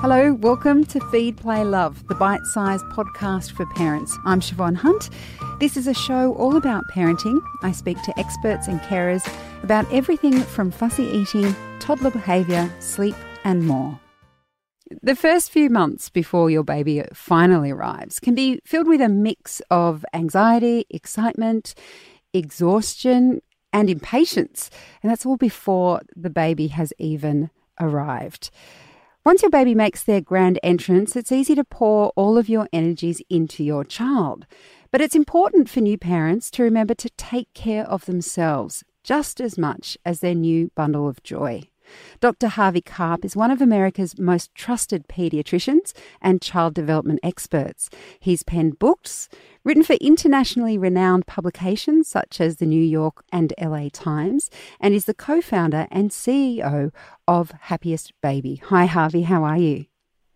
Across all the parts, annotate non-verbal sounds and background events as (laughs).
Hello, welcome to Feed, Play, Love, the bite sized podcast for parents. I'm Siobhan Hunt. This is a show all about parenting. I speak to experts and carers about everything from fussy eating, toddler behaviour, sleep, and more. The first few months before your baby finally arrives can be filled with a mix of anxiety, excitement, exhaustion, and impatience. And that's all before the baby has even arrived. Once your baby makes their grand entrance, it's easy to pour all of your energies into your child. But it's important for new parents to remember to take care of themselves just as much as their new bundle of joy. Dr. Harvey Karp is one of America's most trusted paediatricians and child development experts. He's penned books, written for internationally renowned publications such as the New York and LA Times, and is the co founder and CEO of Happiest Baby. Hi, Harvey, how are you?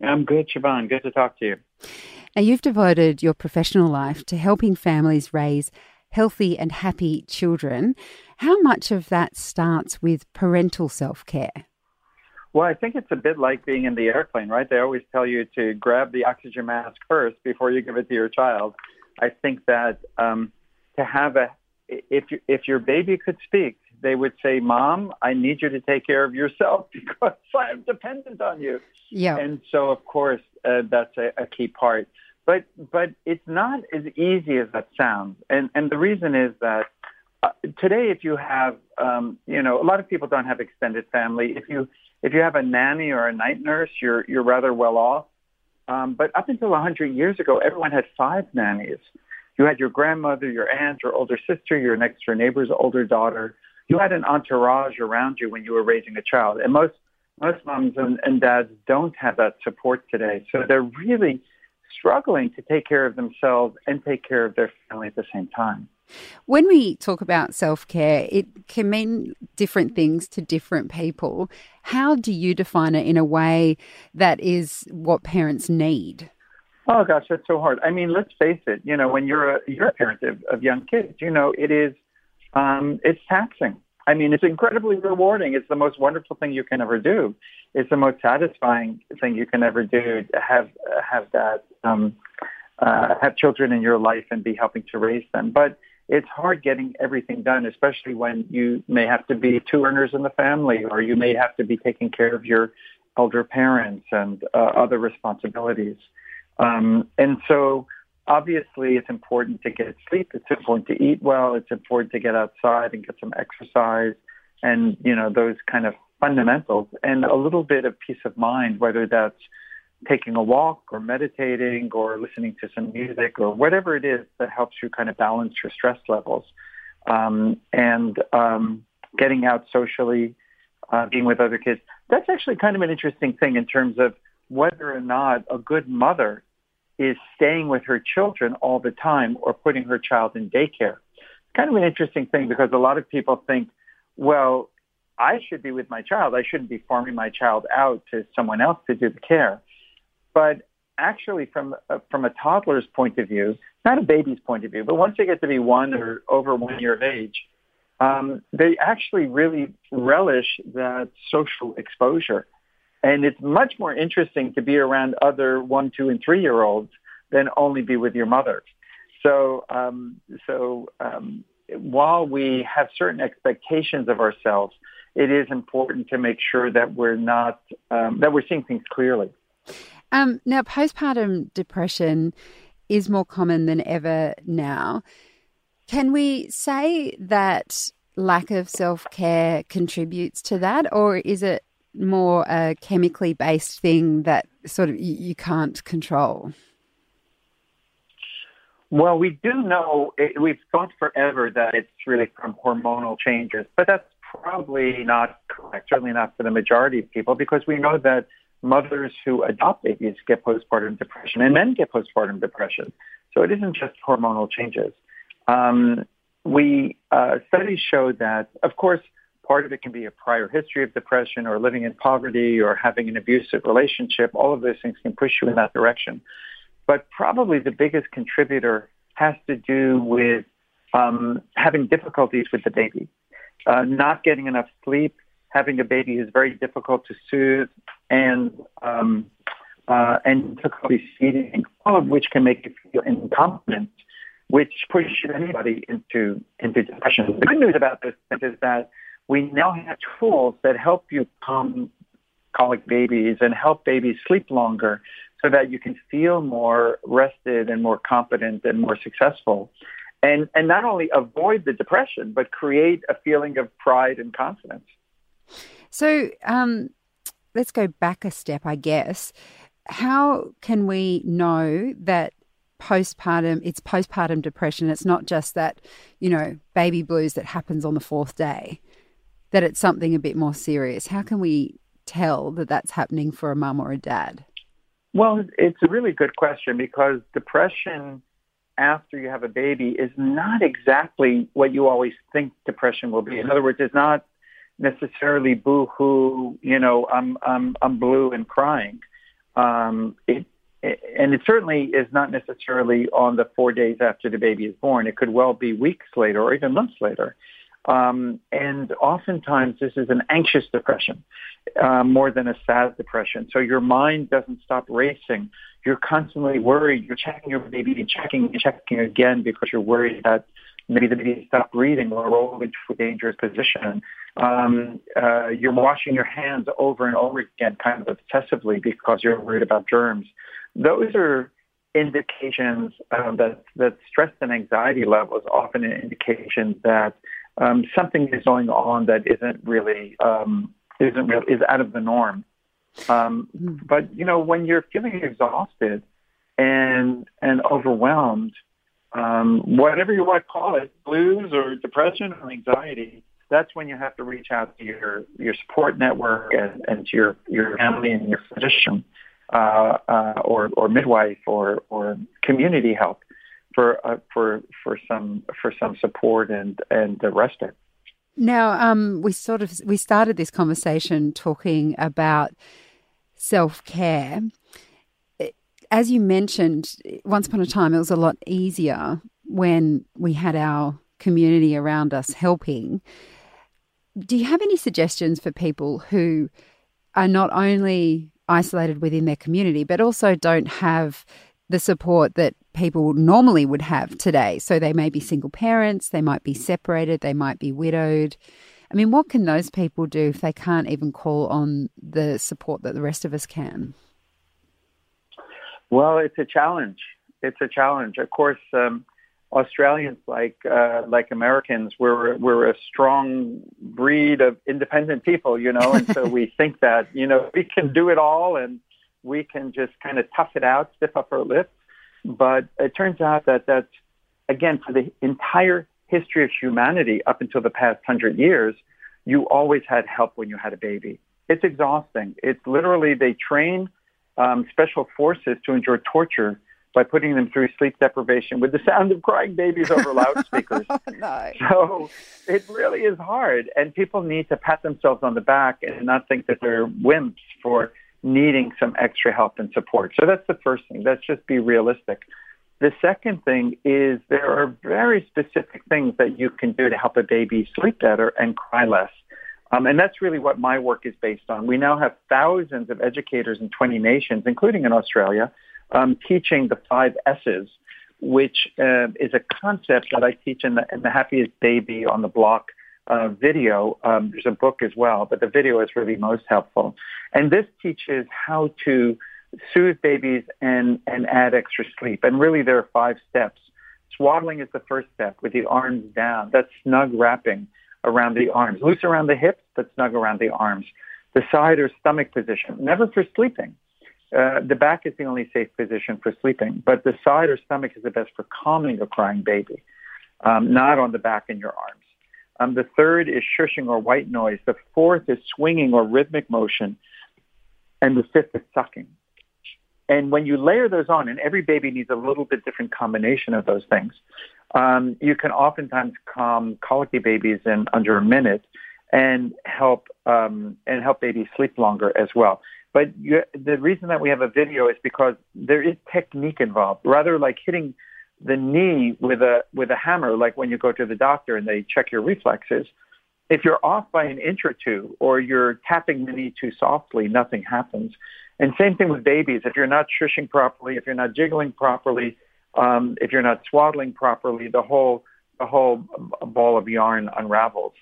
I'm good, Siobhan. Good to talk to you. Now, you've devoted your professional life to helping families raise healthy and happy children. How much of that starts with parental self care? Well, I think it's a bit like being in the airplane, right? They always tell you to grab the oxygen mask first before you give it to your child. I think that um, to have a, if you, if your baby could speak, they would say, "Mom, I need you to take care of yourself (laughs) because I'm dependent on you." Yeah. And so, of course, uh, that's a, a key part. But but it's not as easy as that sounds. And and the reason is that uh, today, if you have, um, you know, a lot of people don't have extended family. If you if you have a nanny or a night nurse, you're you're rather well off. Um, but up until 100 years ago, everyone had five nannies. You had your grandmother, your aunt, your older sister, your next door neighbor's older daughter. You had an entourage around you when you were raising a child. And most most moms and, and dads don't have that support today. So they're really struggling to take care of themselves and take care of their family at the same time. When we talk about self care, it can mean different things to different people. How do you define it in a way that is what parents need? Oh gosh, that's so hard. I mean, let's face it. You know, when you're a you're a parent of, of young kids, you know it is um, it's taxing. I mean, it's incredibly rewarding. It's the most wonderful thing you can ever do. It's the most satisfying thing you can ever do to have have that um, uh, have children in your life and be helping to raise them. But it's hard getting everything done, especially when you may have to be two earners in the family, or you may have to be taking care of your elder parents and uh, other responsibilities. Um, and so, obviously, it's important to get sleep. It's important to eat well. It's important to get outside and get some exercise, and you know those kind of fundamentals, and a little bit of peace of mind, whether that's taking a walk or meditating or listening to some music or whatever it is that helps you kind of balance your stress levels. Um, and um, getting out socially, uh, being with other kids. That's actually kind of an interesting thing in terms of whether or not a good mother is staying with her children all the time or putting her child in daycare. It's kind of an interesting thing because a lot of people think, well, I should be with my child. I shouldn't be farming my child out to someone else to do the care. But actually, from uh, from a toddler's point of view, not a baby's point of view, but once they get to be one or over one year of age, um, they actually really relish that social exposure. And it's much more interesting to be around other one, two, and three year olds than only be with your mother. So, um, so um, while we have certain expectations of ourselves, it is important to make sure that we're not um, that we're seeing things clearly. Um, now, postpartum depression is more common than ever now. Can we say that lack of self care contributes to that, or is it more a chemically based thing that sort of you, you can't control? Well, we do know, it, we've thought forever that it's really from hormonal changes, but that's probably not correct, certainly not for the majority of people, because we know that mothers who adopt babies get postpartum depression, and men get postpartum depression. So it isn't just hormonal changes. Um, we uh, studies show that, of course, part of it can be a prior history of depression or living in poverty or having an abusive relationship. All of those things can push you in that direction. But probably the biggest contributor has to do with um, having difficulties with the baby, uh, not getting enough sleep, having a baby is very difficult to soothe, and um, uh, and difficulty feeding, all of which can make you feel incompetent, which pushes anybody into into depression. The good news about this is that we now have tools that help you calm colic babies and help babies sleep longer so that you can feel more rested and more competent and more successful. And, and not only avoid the depression, but create a feeling of pride and confidence. So um, let's go back a step, I guess. How can we know that postpartum it's postpartum depression it's not just that you know baby blues that happens on the fourth day that it's something a bit more serious how can we tell that that's happening for a mum or a dad well it's a really good question because depression after you have a baby is not exactly what you always think depression will be in other words it's not necessarily boo-hoo, you know, I'm I'm I'm blue and crying. Um, it, it, and it certainly is not necessarily on the four days after the baby is born. It could well be weeks later or even months later. Um, and oftentimes this is an anxious depression uh, more than a sad depression. So your mind doesn't stop racing. You're constantly worried. You're checking your baby and checking and checking again because you're worried that maybe the baby stopped breathing or rolled into a dangerous position. Um, uh, you're washing your hands over and over again, kind of obsessively, because you're worried about germs. Those are indications um, that that stress and anxiety level is often an indication that um, something is going on that isn't really um, isn't real, is out of the norm. Um, mm-hmm. but you know, when you're feeling exhausted and and overwhelmed, um, whatever you want to call it, blues or depression or anxiety, that's when you have to reach out to your, your support network and, and to your, your family and your physician uh, uh, or, or midwife or, or community help for, uh, for, for, some, for some support and, and the respite. Now, um, we sort of we started this conversation talking about self care as you mentioned, once upon a time, it was a lot easier when we had our community around us helping. Do you have any suggestions for people who are not only isolated within their community, but also don't have the support that people normally would have today? So they may be single parents, they might be separated, they might be widowed. I mean, what can those people do if they can't even call on the support that the rest of us can? Well, it's a challenge. It's a challenge. Of course, um, Australians, like uh, like Americans, we're we're a strong breed of independent people, you know, and so (laughs) we think that you know we can do it all and we can just kind of tough it out, stiff up our lips. But it turns out that that's again for the entire history of humanity up until the past hundred years, you always had help when you had a baby. It's exhausting. It's literally they train um, special forces to endure torture by putting them through sleep deprivation with the sound of crying babies over loudspeakers. (laughs) no. So it really is hard, and people need to pat themselves on the back and not think that they're wimps for needing some extra help and support. So that's the first thing. Let's just be realistic. The second thing is there are very specific things that you can do to help a baby sleep better and cry less. Um, and that's really what my work is based on. We now have thousands of educators in 20 nations, including in Australia, um, teaching the five S's, which uh, is a concept that I teach in the, in the Happiest Baby on the Block uh, video. Um, there's a book as well, but the video is really most helpful. And this teaches how to soothe babies and, and add extra sleep. And really, there are five steps. Swaddling is the first step with the arms down. That's snug wrapping around the arms, loose around the hips, but snug around the arms. The side or stomach position, never for sleeping. Uh, the back is the only safe position for sleeping, but the side or stomach is the best for calming a crying baby, um, not on the back and your arms. Um, the third is shushing or white noise. The fourth is swinging or rhythmic motion. And the fifth is sucking. And when you layer those on, and every baby needs a little bit different combination of those things, um, you can oftentimes calm colicky babies in under a minute and help um, and help babies sleep longer as well. But you, the reason that we have a video is because there is technique involved, rather like hitting the knee with a with a hammer, like when you go to the doctor and they check your reflexes. if you're off by an inch or two, or you're tapping the knee too softly, nothing happens. And same thing with babies. If you're not shushing properly, if you're not jiggling properly, um, if you're not swaddling properly, the whole the whole ball of yarn unravels.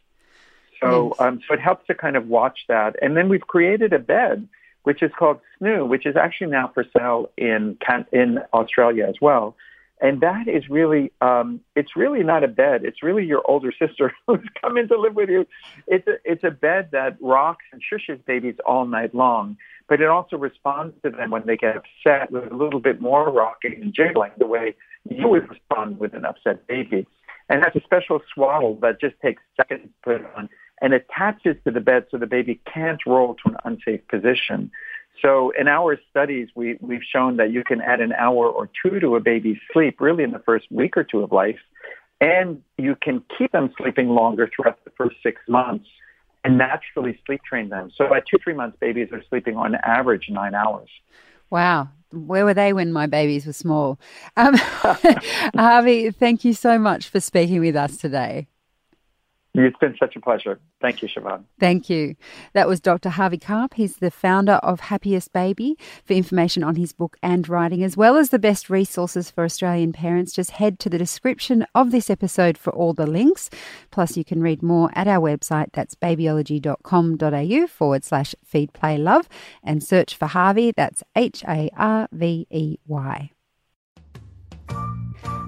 So, um, so it helps to kind of watch that. And then we've created a bed, which is called Snoo, which is actually now for sale in in Australia as well. And that is really, um, it's really not a bed. It's really your older sister (laughs) who's coming to live with you. It's a, it's a bed that rocks and shushes babies all night long, but it also responds to them when they get upset with a little bit more rocking and jiggling the way you would respond with an upset baby. And that's a special swaddle that just takes seconds to put on and attaches to the bed so the baby can't roll to an unsafe position. So in our studies, we, we've shown that you can add an hour or two to a baby's sleep really in the first week or two of life, and you can keep them sleeping longer throughout the first six months and naturally sleep train them. So at two, three months, babies are sleeping on average nine hours. Wow. Where were they when my babies were small? Um, (laughs) Harvey, thank you so much for speaking with us today. It's been such a pleasure. Thank you, Siobhan. Thank you. That was Dr. Harvey Karp. He's the founder of Happiest Baby. For information on his book and writing, as well as the best resources for Australian parents, just head to the description of this episode for all the links. Plus, you can read more at our website. That's babyology.com.au forward slash feed play love and search for Harvey. That's H A R V E Y.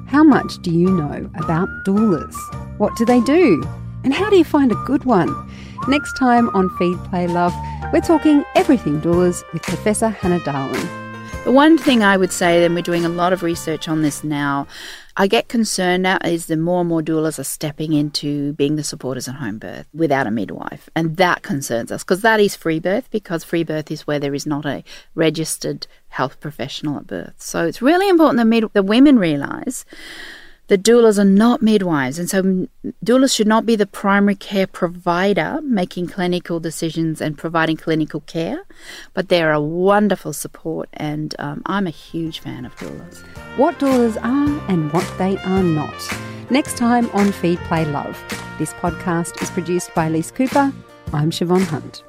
How much do you know about doulas? What do they do? And how do you find a good one? Next time on Feed, Play, Love, we're talking everything doulas with Professor Hannah Dahlen. The one thing I would say, and we're doing a lot of research on this now, I get concerned now is the more and more doulas are stepping into being the supporters at home birth without a midwife. And that concerns us because that is free birth because free birth is where there is not a registered health professional at birth. So it's really important that mid- the women realise the doulas are not midwives, and so doulas should not be the primary care provider making clinical decisions and providing clinical care, but they're a wonderful support, and um, I'm a huge fan of doulas. What doulas are and what they are not. Next time on Feed Play Love. This podcast is produced by Elise Cooper. I'm Siobhan Hunt.